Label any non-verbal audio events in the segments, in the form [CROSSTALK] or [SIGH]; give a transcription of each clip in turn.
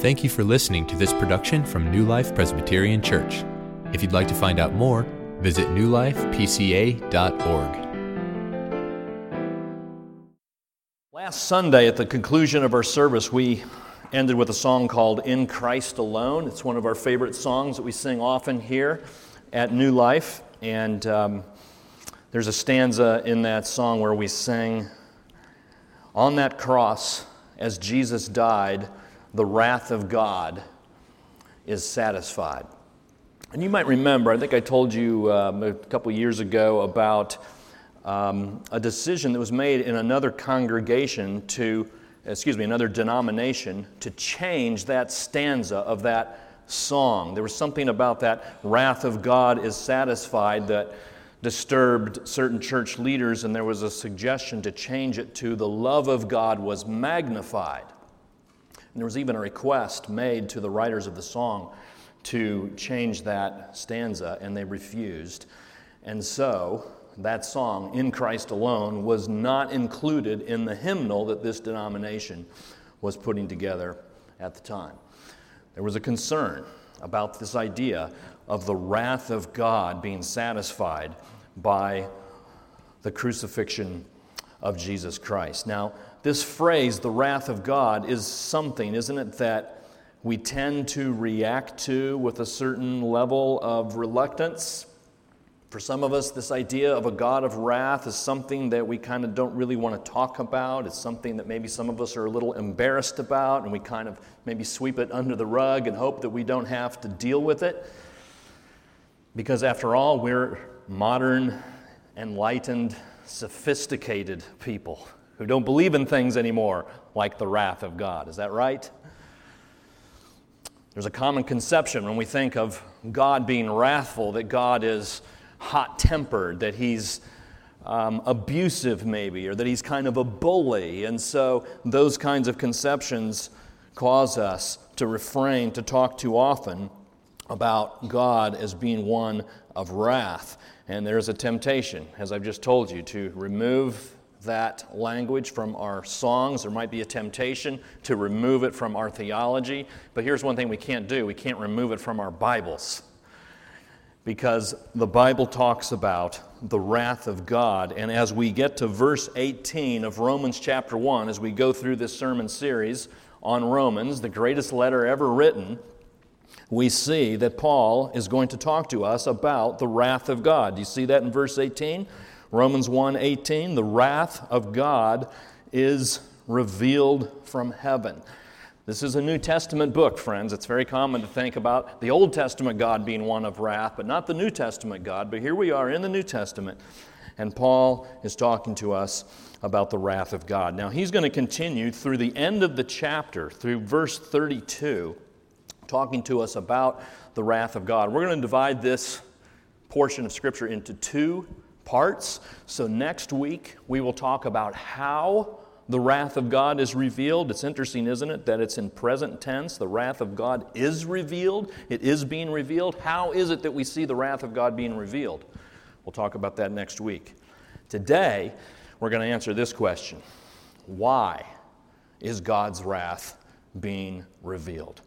Thank you for listening to this production from New Life Presbyterian Church. If you'd like to find out more, visit newlifepca.org. Last Sunday, at the conclusion of our service, we ended with a song called In Christ Alone. It's one of our favorite songs that we sing often here at New Life. And um, there's a stanza in that song where we sing, On that cross, as Jesus died, the wrath of God is satisfied. And you might remember, I think I told you um, a couple years ago about um, a decision that was made in another congregation to, excuse me, another denomination to change that stanza of that song. There was something about that wrath of God is satisfied that disturbed certain church leaders, and there was a suggestion to change it to the love of God was magnified. And there was even a request made to the writers of the song to change that stanza, and they refused. And so, that song, In Christ Alone, was not included in the hymnal that this denomination was putting together at the time. There was a concern about this idea of the wrath of God being satisfied by the crucifixion of Jesus Christ. Now, this phrase, the wrath of God, is something, isn't it, that we tend to react to with a certain level of reluctance? For some of us, this idea of a God of wrath is something that we kind of don't really want to talk about. It's something that maybe some of us are a little embarrassed about, and we kind of maybe sweep it under the rug and hope that we don't have to deal with it. Because after all, we're modern, enlightened, sophisticated people who don't believe in things anymore like the wrath of God. Is that right? There's a common conception when we think of God being wrathful that God is hot tempered, that he's um, abusive, maybe, or that he's kind of a bully. And so those kinds of conceptions cause us to refrain to talk too often about God as being one of wrath. And there's a temptation, as I've just told you, to remove that language from our songs. There might be a temptation to remove it from our theology. But here's one thing we can't do we can't remove it from our Bibles. Because the Bible talks about the wrath of God. And as we get to verse 18 of Romans chapter 1, as we go through this sermon series on Romans, the greatest letter ever written, we see that Paul is going to talk to us about the wrath of God. Do you see that in verse 18? Romans 1:18, the wrath of God is revealed from heaven. This is a New Testament book, friends. It's very common to think about the Old Testament God being one of wrath, but not the New Testament God. But here we are in the New Testament, and Paul is talking to us about the wrath of God. Now, he's going to continue through the end of the chapter, through verse 32, talking to us about the wrath of God. We're going to divide this portion of Scripture into two parts. So next week, we will talk about how the wrath of God is revealed. It's interesting, isn't it, that it's in present tense. The wrath of God is revealed, it is being revealed. How is it that we see the wrath of God being revealed? We'll talk about that next week. Today, we're going to answer this question Why is God's wrath being revealed?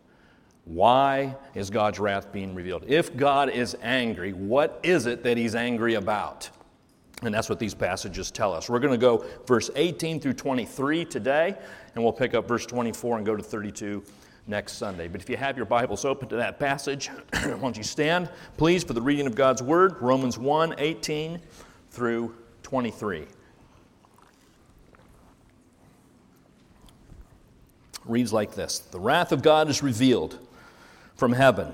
Why is God's wrath being revealed? If God is angry, what is it that He's angry about? And that's what these passages tell us. We're going to go verse 18 through 23 today, and we'll pick up verse 24 and go to 32 next Sunday. But if you have your Bibles open to that passage, [CLEARS THROAT] why don't you stand, please, for the reading of God's Word, Romans 1 18 through 23. Reads like this The wrath of God is revealed from heaven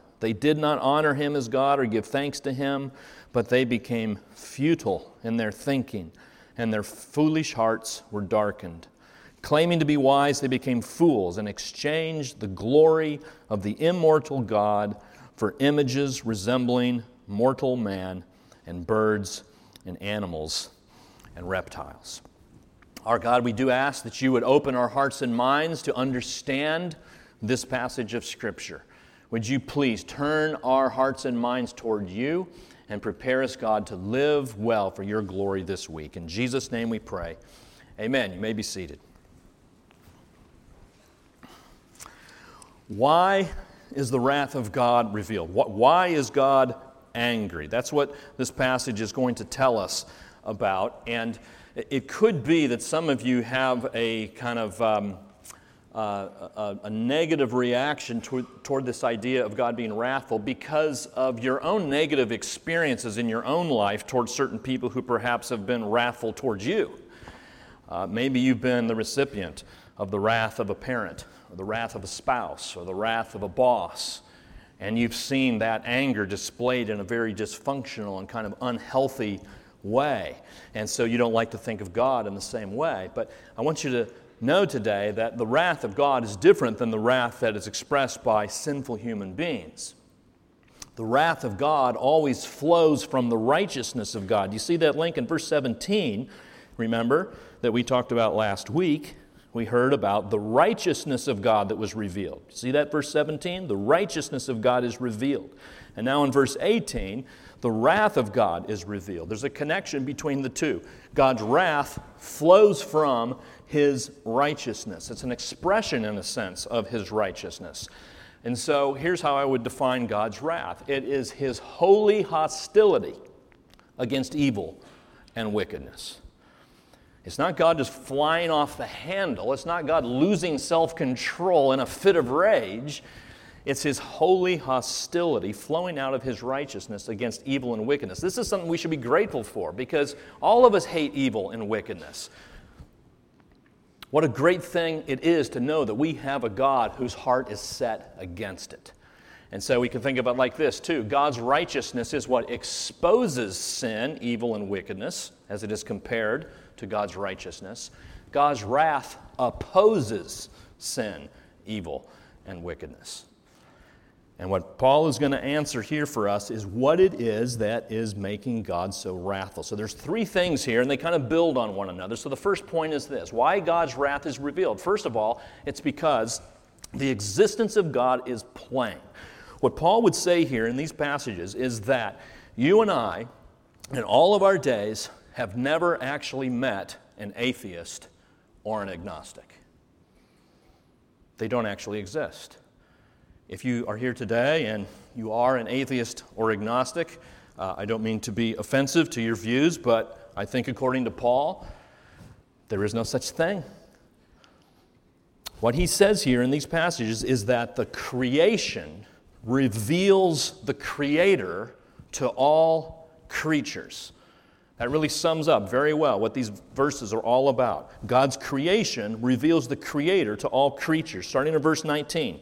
they did not honor him as God or give thanks to him, but they became futile in their thinking, and their foolish hearts were darkened. Claiming to be wise, they became fools and exchanged the glory of the immortal God for images resembling mortal man and birds and animals and reptiles. Our God, we do ask that you would open our hearts and minds to understand this passage of Scripture. Would you please turn our hearts and minds toward you and prepare us, God, to live well for your glory this week? In Jesus' name we pray. Amen. You may be seated. Why is the wrath of God revealed? Why is God angry? That's what this passage is going to tell us about. And it could be that some of you have a kind of um, uh, a, a, negative reaction toward, toward this idea of God being wrathful because of your own negative experiences in your own life towards certain people who perhaps have been wrathful towards you. Uh, maybe you've been the recipient of the wrath of a parent, or the wrath of a spouse, or the wrath of a boss, and you've seen that anger displayed in a very dysfunctional and kind of unhealthy way. And so you don't like to think of God in the same way. But I want you to know today that the wrath of God is different than the wrath that is expressed by sinful human beings. The wrath of God always flows from the righteousness of God. You see that link in verse 17, remember, that we talked about last week. We heard about the righteousness of God that was revealed. See that verse 17? The righteousness of God is revealed. And now in verse 18, the wrath of God is revealed. There's a connection between the two. God's wrath flows from his righteousness. It's an expression, in a sense, of his righteousness. And so here's how I would define God's wrath it is his holy hostility against evil and wickedness. It's not God just flying off the handle. It's not God losing self control in a fit of rage. It's his holy hostility flowing out of his righteousness against evil and wickedness. This is something we should be grateful for because all of us hate evil and wickedness. What a great thing it is to know that we have a God whose heart is set against it. And so we can think about it like this too God's righteousness is what exposes sin, evil, and wickedness, as it is compared to God's righteousness. God's wrath opposes sin, evil, and wickedness. And what Paul is going to answer here for us is what it is that is making God so wrathful. So there's three things here, and they kind of build on one another. So the first point is this why God's wrath is revealed. First of all, it's because the existence of God is plain. What Paul would say here in these passages is that you and I, in all of our days, have never actually met an atheist or an agnostic. They don't actually exist. If you are here today and you are an atheist or agnostic, uh, I don't mean to be offensive to your views, but I think according to Paul, there is no such thing. What he says here in these passages is that the creation reveals the Creator to all creatures. That really sums up very well what these verses are all about. God's creation reveals the Creator to all creatures. Starting in verse 19.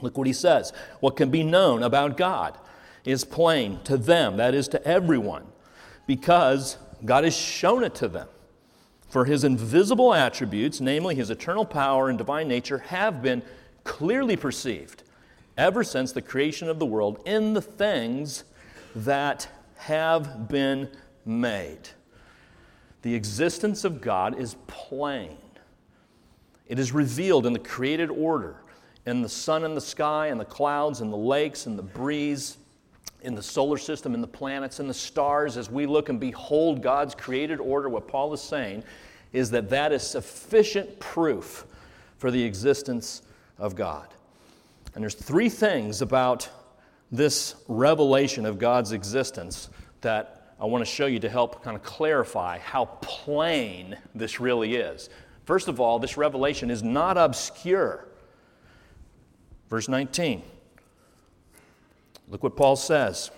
Look what he says. What can be known about God is plain to them, that is, to everyone, because God has shown it to them. For his invisible attributes, namely his eternal power and divine nature, have been clearly perceived ever since the creation of the world in the things that have been made. The existence of God is plain, it is revealed in the created order in the sun and the sky and the clouds and the lakes and the breeze, in the solar system and the planets and the stars, as we look and behold God's created order, what Paul is saying is that that is sufficient proof for the existence of God. And there's three things about this revelation of God's existence that I want to show you to help kind of clarify how plain this really is. First of all, this revelation is not obscure. Verse 19. Look what Paul says.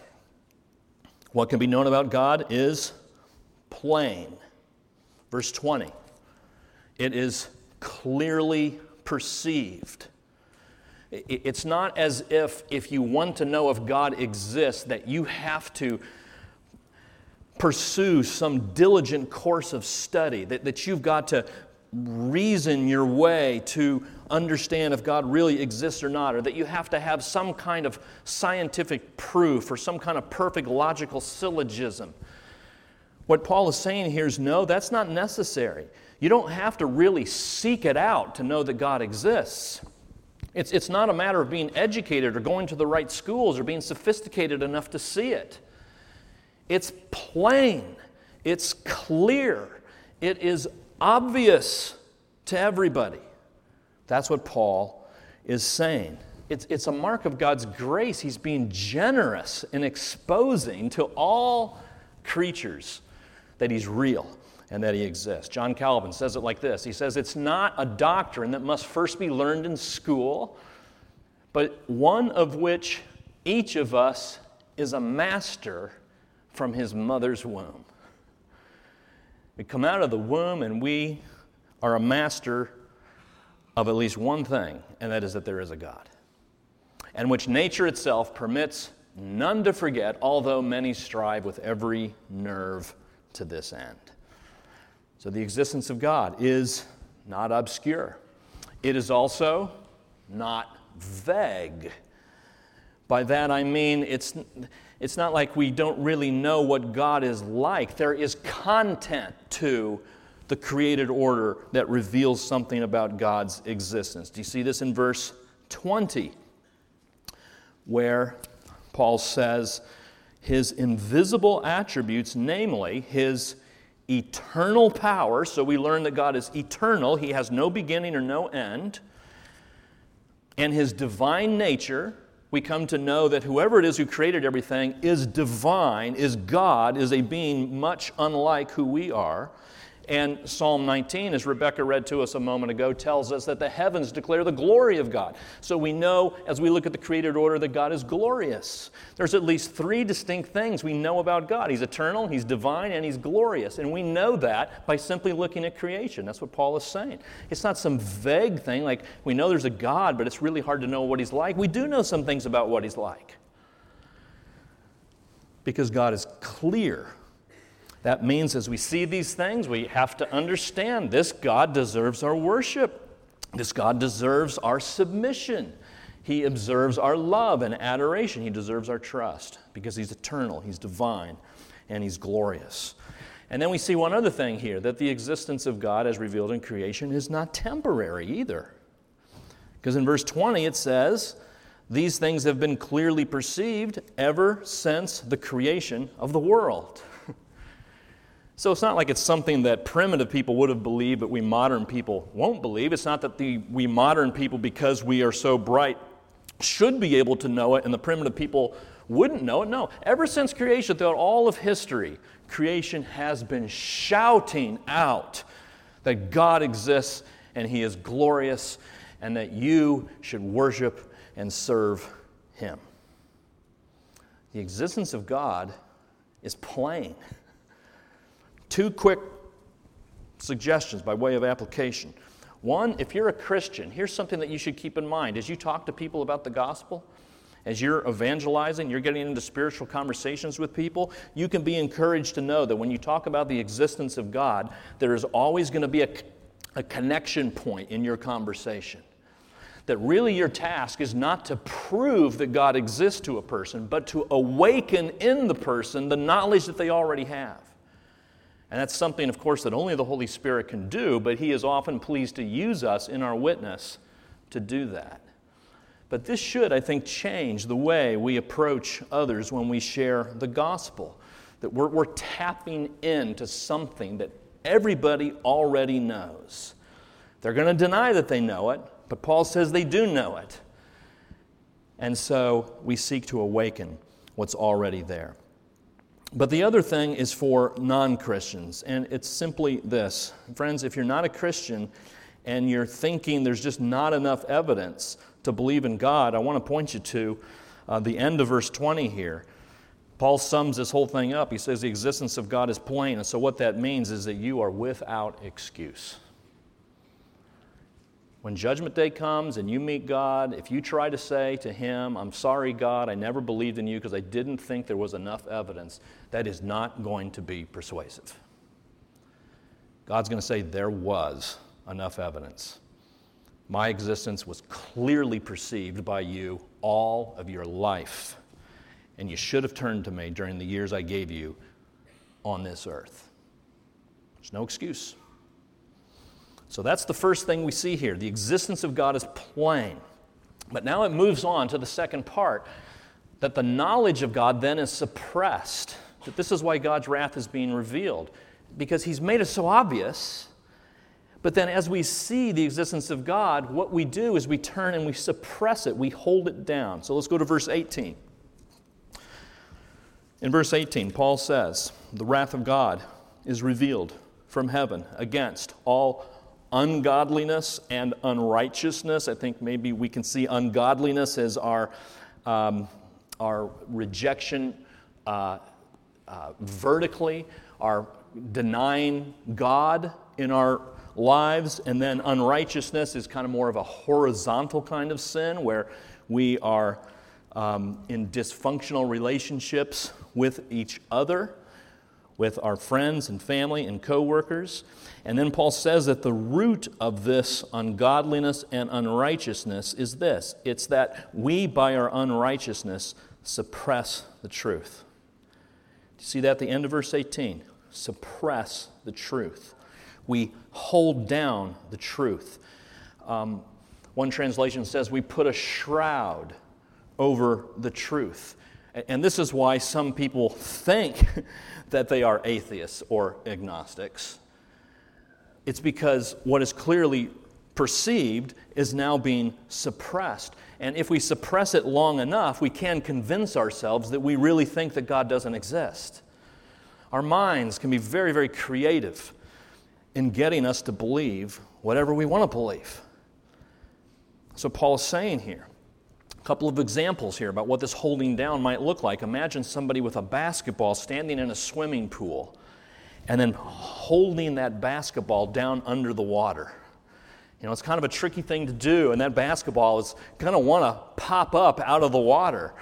What can be known about God is plain. Verse 20. It is clearly perceived. It's not as if, if you want to know if God exists, that you have to pursue some diligent course of study, that, that you've got to reason your way to understand if God really exists or not, or that you have to have some kind of scientific proof or some kind of perfect logical syllogism. What Paul is saying here is no, that's not necessary. You don't have to really seek it out to know that God exists. It's, it's not a matter of being educated or going to the right schools or being sophisticated enough to see it. It's plain, it's clear, it is obvious to everybody. That's what Paul is saying. It's, it's a mark of God's grace. He's being generous in exposing to all creatures that He's real and that He exists. John Calvin says it like this He says, It's not a doctrine that must first be learned in school, but one of which each of us is a master from his mother's womb. We come out of the womb and we are a master of at least one thing, and that is that there is a God, and which nature itself permits none to forget, although many strive with every nerve to this end. So the existence of God is not obscure, it is also not vague. By that I mean it's, it's not like we don't really know what God is like. There is content to the created order that reveals something about God's existence. Do you see this in verse 20, where Paul says, His invisible attributes, namely His eternal power, so we learn that God is eternal, He has no beginning or no end, and His divine nature, we come to know that whoever it is who created everything is divine, is God, is a being much unlike who we are. And Psalm 19, as Rebecca read to us a moment ago, tells us that the heavens declare the glory of God. So we know as we look at the created order that God is glorious. There's at least three distinct things we know about God He's eternal, He's divine, and He's glorious. And we know that by simply looking at creation. That's what Paul is saying. It's not some vague thing like we know there's a God, but it's really hard to know what He's like. We do know some things about what He's like because God is clear that means as we see these things, we have to understand this God deserves our worship. This God deserves our submission. He observes our love and adoration. He deserves our trust because He's eternal, He's divine, and He's glorious. And then we see one other thing here that the existence of God as revealed in creation is not temporary either. Because in verse 20 it says, These things have been clearly perceived ever since the creation of the world. So it's not like it's something that primitive people would have believed, but we modern people won't believe. It's not that the, we modern people, because we are so bright, should be able to know it, and the primitive people wouldn't know it. No. Ever since creation, throughout all of history, creation has been shouting out that God exists and He is glorious and that you should worship and serve Him. The existence of God is plain. Two quick suggestions by way of application. One, if you're a Christian, here's something that you should keep in mind as you talk to people about the gospel. As you're evangelizing, you're getting into spiritual conversations with people, you can be encouraged to know that when you talk about the existence of God, there is always going to be a, a connection point in your conversation that really your task is not to prove that God exists to a person, but to awaken in the person the knowledge that they already have. And that's something, of course, that only the Holy Spirit can do, but He is often pleased to use us in our witness to do that. But this should, I think, change the way we approach others when we share the gospel. That we're, we're tapping into something that everybody already knows. They're going to deny that they know it, but Paul says they do know it. And so we seek to awaken what's already there. But the other thing is for non Christians, and it's simply this. Friends, if you're not a Christian and you're thinking there's just not enough evidence to believe in God, I want to point you to uh, the end of verse 20 here. Paul sums this whole thing up. He says the existence of God is plain, and so what that means is that you are without excuse. When Judgment Day comes and you meet God, if you try to say to Him, I'm sorry, God, I never believed in you because I didn't think there was enough evidence, that is not going to be persuasive. God's going to say, There was enough evidence. My existence was clearly perceived by you all of your life, and you should have turned to me during the years I gave you on this earth. There's no excuse. So that's the first thing we see here. The existence of God is plain. But now it moves on to the second part that the knowledge of God then is suppressed. That this is why God's wrath is being revealed, because He's made it so obvious. But then, as we see the existence of God, what we do is we turn and we suppress it, we hold it down. So let's go to verse 18. In verse 18, Paul says, The wrath of God is revealed from heaven against all ungodliness and unrighteousness. I think maybe we can see ungodliness as our, um, our rejection uh, uh, vertically, our denying God in our lives, and then unrighteousness is kind of more of a horizontal kind of sin where we are um, in dysfunctional relationships with each other with our friends and family and coworkers. And then Paul says that the root of this ungodliness and unrighteousness is this it's that we, by our unrighteousness, suppress the truth. Do you see that at the end of verse 18? Suppress the truth. We hold down the truth. Um, one translation says we put a shroud over the truth. And this is why some people think [LAUGHS] that they are atheists or agnostics. It's because what is clearly perceived is now being suppressed. And if we suppress it long enough, we can convince ourselves that we really think that God doesn't exist. Our minds can be very, very creative in getting us to believe whatever we want to believe. So, Paul is saying here a couple of examples here about what this holding down might look like. Imagine somebody with a basketball standing in a swimming pool and then holding that basketball down under the water. You know, it's kind of a tricky thing to do, and that basketball is going to want to pop up out of the water.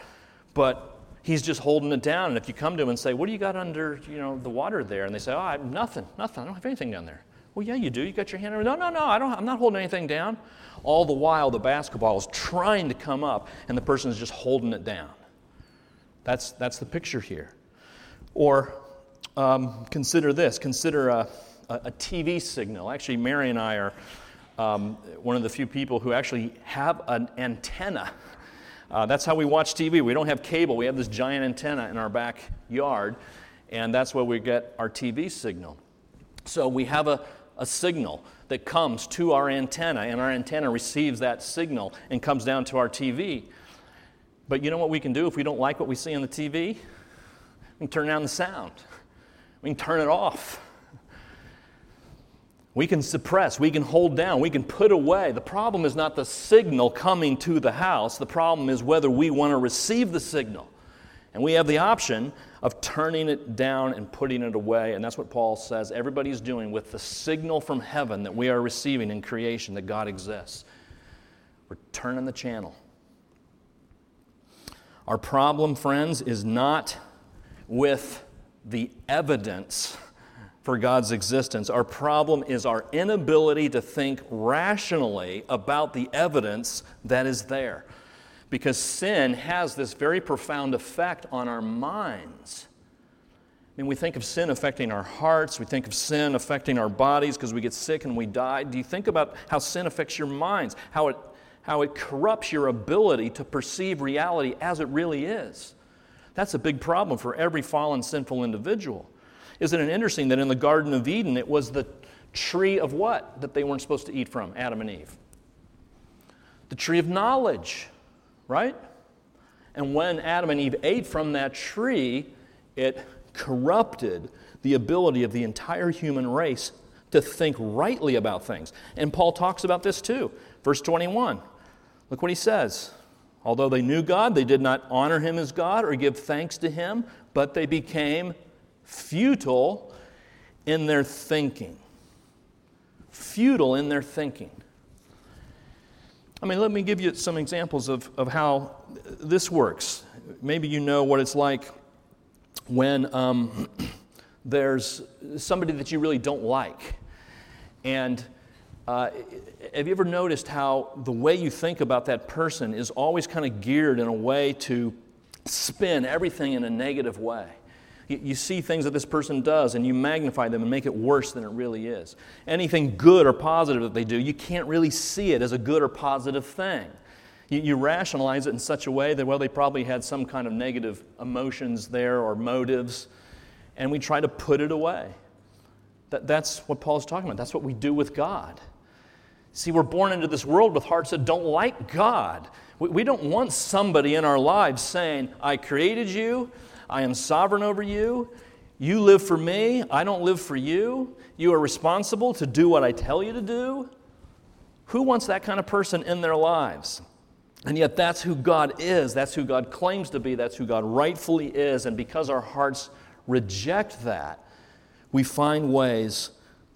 But he's just holding it down. And if you come to him and say, What do you got under you know, the water there? And they say, Oh, I, nothing, nothing. I don't have anything down there. Well, yeah, you do. You got your hand over. No, no, no. I don't. I'm not holding anything down. All the while, the basketball is trying to come up, and the person is just holding it down. That's that's the picture here. Or um, consider this. Consider a, a, a, TV signal. Actually, Mary and I are um, one of the few people who actually have an antenna. Uh, that's how we watch TV. We don't have cable. We have this giant antenna in our backyard, and that's where we get our TV signal. So we have a, a signal that comes to our antenna, and our antenna receives that signal and comes down to our TV. But you know what we can do if we don't like what we see on the TV? We can turn down the sound, we can turn it off. We can suppress, we can hold down, we can put away. The problem is not the signal coming to the house, the problem is whether we want to receive the signal. And we have the option of turning it down and putting it away. And that's what Paul says everybody's doing with the signal from heaven that we are receiving in creation that God exists. We're turning the channel. Our problem, friends, is not with the evidence for God's existence. Our problem is our inability to think rationally about the evidence that is there because sin has this very profound effect on our minds. I mean, we think of sin affecting our hearts, we think of sin affecting our bodies because we get sick and we die. Do you think about how sin affects your minds, how it, how it corrupts your ability to perceive reality as it really is? That's a big problem for every fallen, sinful individual. Isn't it interesting that in the Garden of Eden, it was the tree of what that they weren't supposed to eat from, Adam and Eve? The tree of knowledge right? And when Adam and Eve ate from that tree, it corrupted the ability of the entire human race to think rightly about things. And Paul talks about this too. Verse 21. Look what he says. Although they knew God, they did not honor him as God or give thanks to him, but they became futile in their thinking. Futile in their thinking. I mean, let me give you some examples of, of how this works. Maybe you know what it's like when um, [CLEARS THROAT] there's somebody that you really don't like. And uh, have you ever noticed how the way you think about that person is always kind of geared in a way to spin everything in a negative way? You, see things that this person does and you magnify them and make it worse than it really is. Anything good or positive that they do, you can't really see it as a good or positive thing. You, you rationalize it in such a way that, well, they probably had some kind of negative emotions there or motives, and we try to put it away. That, that's what Paul's talking about. That's what we do with God. See, we're born into this world with hearts that don't like God. We, we don't want somebody in our lives saying, I created you, I am sovereign over you, you live for me, I don't live for you, you are responsible to do what I tell you to do. Who wants that kind of person in their lives? And yet, that's who God is. That's who God claims to be. That's who God rightfully is. And because our hearts reject that, we find ways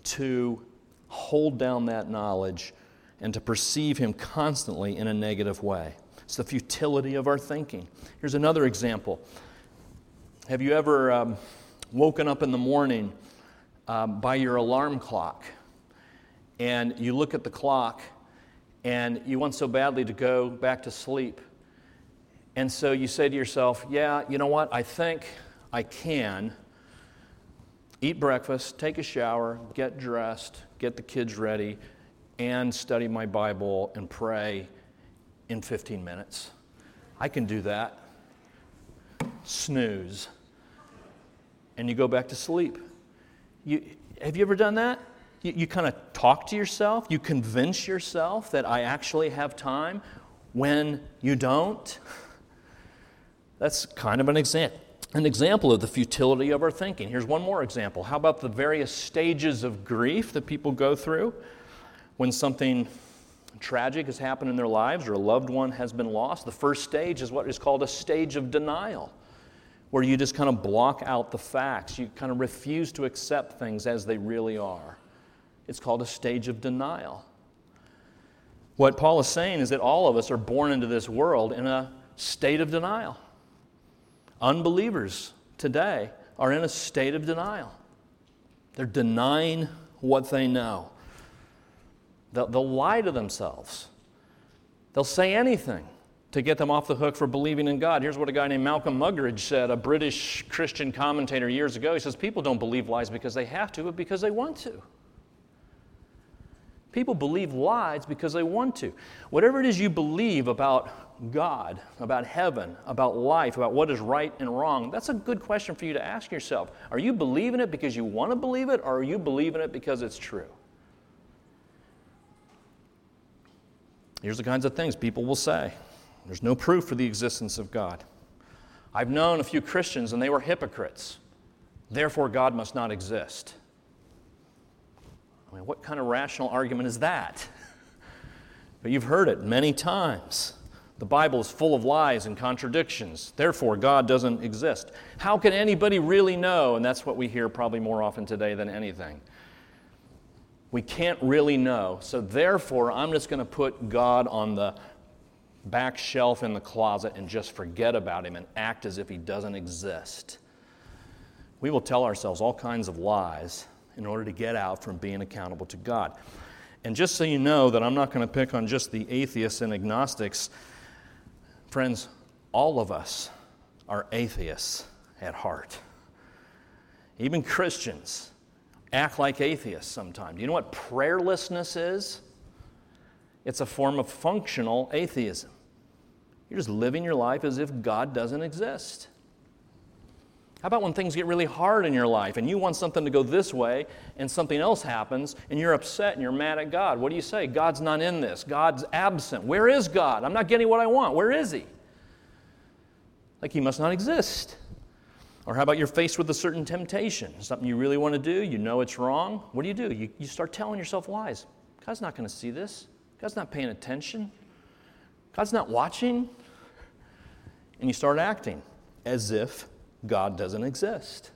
to hold down that knowledge and to perceive Him constantly in a negative way. It's the futility of our thinking. Here's another example. Have you ever um, woken up in the morning um, by your alarm clock and you look at the clock and you want so badly to go back to sleep? And so you say to yourself, Yeah, you know what? I think I can eat breakfast, take a shower, get dressed, get the kids ready, and study my Bible and pray in 15 minutes. I can do that. Snooze. And you go back to sleep. You, have you ever done that? You, you kind of talk to yourself, you convince yourself that I actually have time when you don't. That's kind of an example an example of the futility of our thinking. Here's one more example. How about the various stages of grief that people go through when something tragic has happened in their lives or a loved one has been lost? The first stage is what is called a stage of denial, where you just kind of block out the facts. You kind of refuse to accept things as they really are. It's called a stage of denial. What Paul is saying is that all of us are born into this world in a state of denial. Unbelievers today are in a state of denial. They're denying what they know. They'll, they'll, lie to themselves. They'll say anything to get them off the hook for believing in God. Here's what a guy named Malcolm Muggeridge said, a British Christian commentator years ago. He says, People don't believe lies because they have to, but because they want to. People believe lies because they want to. Whatever it is you believe about God, about heaven, about life, about what is right and wrong, that's a good question for you to ask yourself. Are you believing it because you want to believe it, or are you believing it because it's true? Here's the kinds of things people will say there's no proof for the existence of God. I've known a few Christians and they were hypocrites. Therefore, God must not exist. I mean, what kind of rational argument is that? [LAUGHS] But you've heard it many times. The Bible is full of lies and contradictions. Therefore, God doesn't exist. How can anybody really know? And that's what we hear probably more often today than anything. We can't really know. So, therefore, I'm just going to put God on the back shelf in the closet and just forget about him and act as if he doesn't exist. We will tell ourselves all kinds of lies in order to get out from being accountable to God. And just so you know that I'm not going to pick on just the atheists and agnostics, friends, all of us are atheists at heart. Even Christians act like atheists sometimes. Do you know what prayerlessness is? It's a form of functional atheism. You're just living your life as if God doesn't exist. How about when things get really hard in your life and you want something to go this way and something else happens and you're upset and you're mad at God? What do you say? God's not in this. God's absent. Where is God? I'm not getting what I want. Where is He? Like He must not exist. Or how about you're faced with a certain temptation, something you really want to do, you know it's wrong. What do you do? You, you start telling yourself lies. God's not going to see this. God's not paying attention. God's not watching. And you start acting as if God doesn't exist.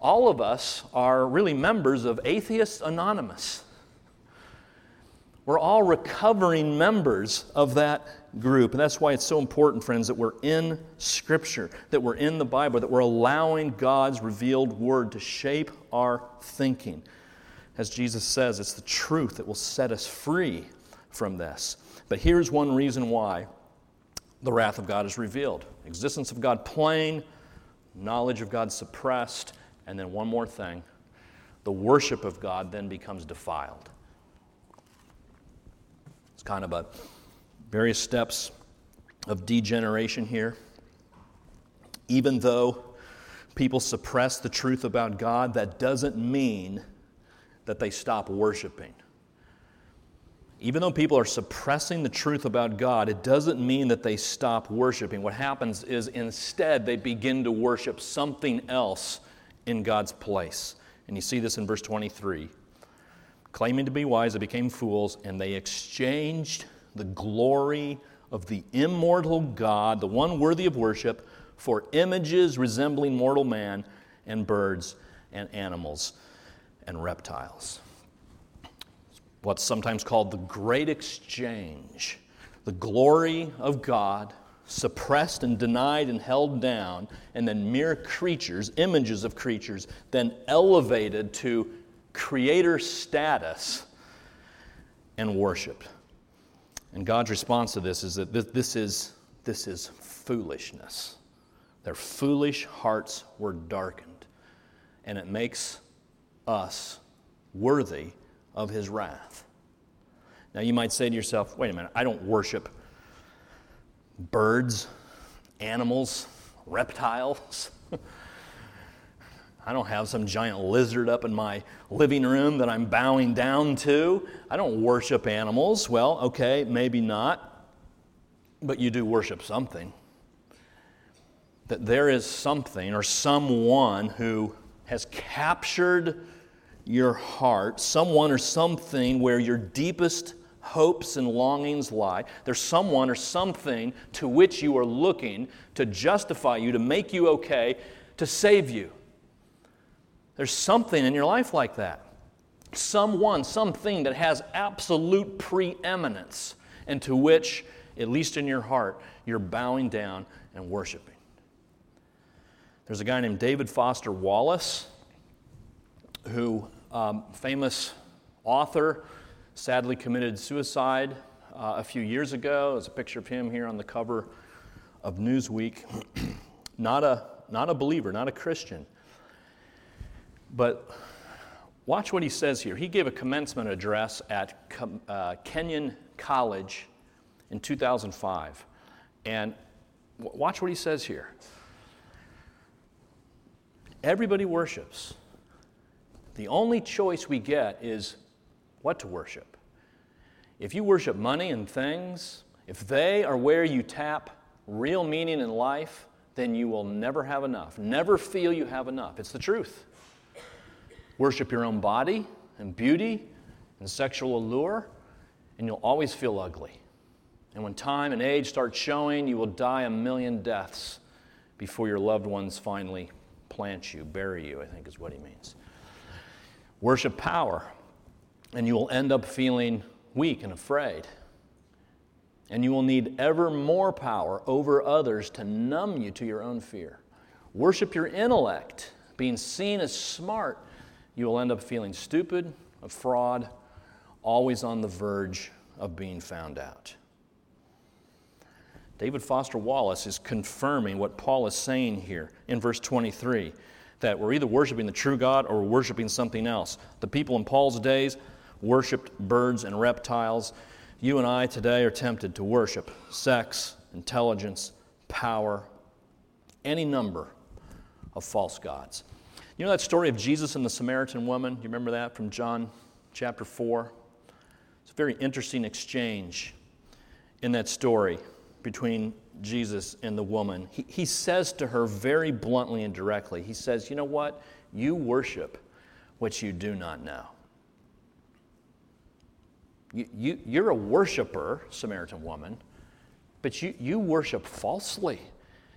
All of us are really members of Atheists Anonymous. We're all recovering members of that group. And that's why it's so important, friends, that we're in Scripture, that we're in the Bible, that we're allowing God's revealed word to shape our thinking. as Jesus says, it's the truth that will set us free from this. But here's one reason why the wrath of God is revealed existence of God plain, knowledge of God suppressed, and then one more thing the worship of God then becomes defiled. It's kind of a various steps of degeneration here. Even though people suppress the truth about God, that doesn't mean that they stop worshiping. Even though people are suppressing the truth about God, it doesn't mean that they stop worshiping. What happens is instead they begin to worship something else in God's place. And you see this in verse 23. Claiming to be wise, they became fools, and they exchanged the glory of the immortal God, the one worthy of worship, for images resembling mortal man and birds and animals and reptiles what's sometimes called the great exchange. The glory of God suppressed and denied and held down, and then mere creatures, images of creatures, then elevated to creator status and worshiped. And God's response to this is that this is, this is foolishness. Their foolish hearts were darkened, and it makes us worthy of his wrath. Now, you might say to yourself, wait a minute, I don't worship birds, animals, reptiles. [LAUGHS] I don't have some giant lizard up in my living room that I'm bowing down to. I don't worship animals. Well, okay, maybe not, but you do worship something. That there is something or someone who has captured your heart, someone or something where your deepest hopes and longings lie. There's someone or something to which you are looking to justify you, to make you okay, to save you. There's something in your life like that. Someone, something that has absolute preeminence, and to which, at least in your heart, you're bowing down and worshiping. There's a guy named David Foster Wallace who, um, famous author, sadly committed suicide uh, a few years ago. There's a picture of him here on the cover of Newsweek. [CLEARS THROAT] not, a, not a believer, not a Christian. But watch what he says here. He gave a commencement address at uh, Kenyon College in 2005. And watch what he says here. Everybody worships. The only choice we get is what to worship. If you worship money and things, if they are where you tap real meaning in life, then you will never have enough. Never feel you have enough. It's the truth. Worship your own body and beauty and sexual allure, and you'll always feel ugly. And when time and age start showing, you will die a million deaths before your loved ones finally plant you, bury you, I think is what he means. Worship power, and you will end up feeling weak and afraid. And you will need ever more power over others to numb you to your own fear. Worship your intellect, being seen as smart. You will end up feeling stupid, a fraud, always on the verge of being found out. David Foster Wallace is confirming what Paul is saying here in verse 23 that we're either worshiping the true God or we're worshiping something else. The people in Paul's days worshiped birds and reptiles. You and I today are tempted to worship sex, intelligence, power, any number of false gods. You know that story of Jesus and the Samaritan woman? You remember that from John chapter 4? It's a very interesting exchange in that story between Jesus and the woman, he, he says to her very bluntly and directly, he says, You know what? You worship what you do not know. You, you, you're a worshiper, Samaritan woman, but you, you worship falsely.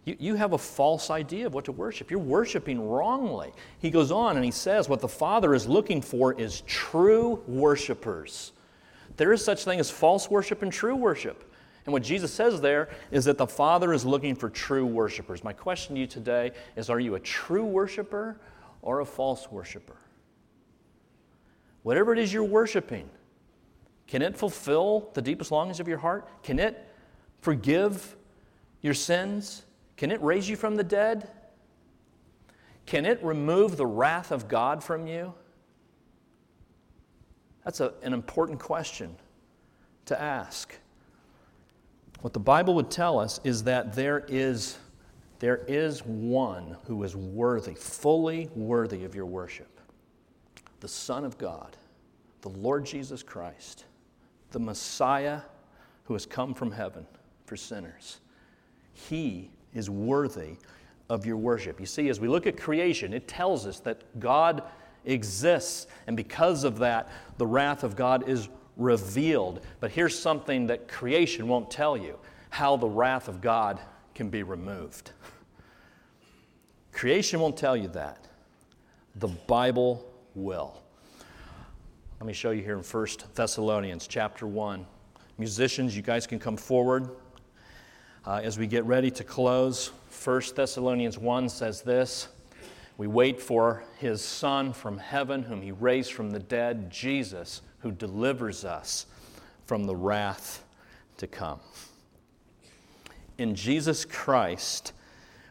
You, you have a false idea of what to worship. You're worshiping wrongly. He goes on and he says, What the Father is looking for is true worshipers. There is such thing as false worship and true worship. And what Jesus says there is that the Father is looking for true worshipers. My question to you today is Are you a true worshiper or a false worshiper? whatever it is you're worshiping, can it fulfill the deepest longings of your heart? Can it forgive your sins? Can it raise you from the dead? Can it remove the wrath of God from you? That's a, an important question to ask. What the Bible would tell us is that there is, there is one who is worthy, fully worthy of your worship the Son of God, the Lord Jesus Christ, the Messiah who has come from heaven for sinners. He is worthy of your worship. You see, as we look at creation, it tells us that God exists, and because of that, the wrath of God is revealed. But here's something that creation won't tell you how the wrath of God can be removed. Creation won't tell you that. The Bible will. Let me show you here in 1 Thessalonians chapter 1. Musicians, you guys can come forward. Uh, as we get ready to close, 1 Thessalonians 1 says this We wait for his Son from heaven, whom he raised from the dead, Jesus, who delivers us from the wrath to come. In Jesus Christ,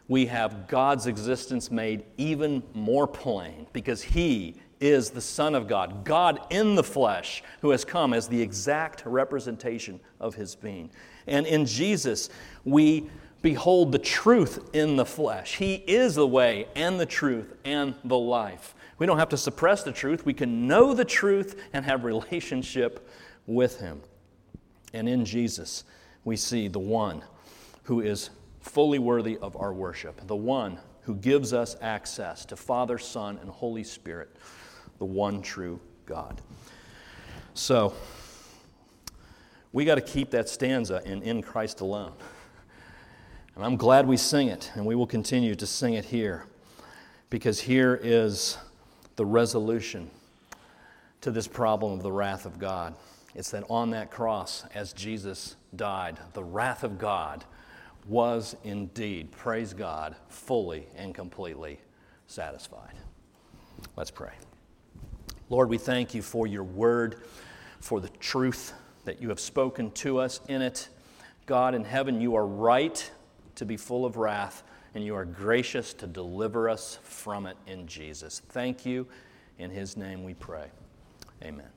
we have God's existence made even more plain because he is the Son of God, God in the flesh, who has come as the exact representation of his being. And in Jesus, we behold the truth in the flesh. He is the way and the truth and the life. We don't have to suppress the truth. We can know the truth and have relationship with him. And in Jesus, we see the one who is fully worthy of our worship, the one who gives us access to Father, Son, and Holy Spirit, the one true God. So, we got to keep that stanza in In Christ alone. And I'm glad we sing it, and we will continue to sing it here, because here is the resolution to this problem of the wrath of God. It's that on that cross, as Jesus died, the wrath of God was indeed, praise God, fully and completely satisfied. Let's pray. Lord, we thank you for your word, for the truth that you have spoken to us in it. God in heaven, you are right to be full of wrath, and you are gracious to deliver us from it in Jesus. Thank you. In his name we pray. Amen.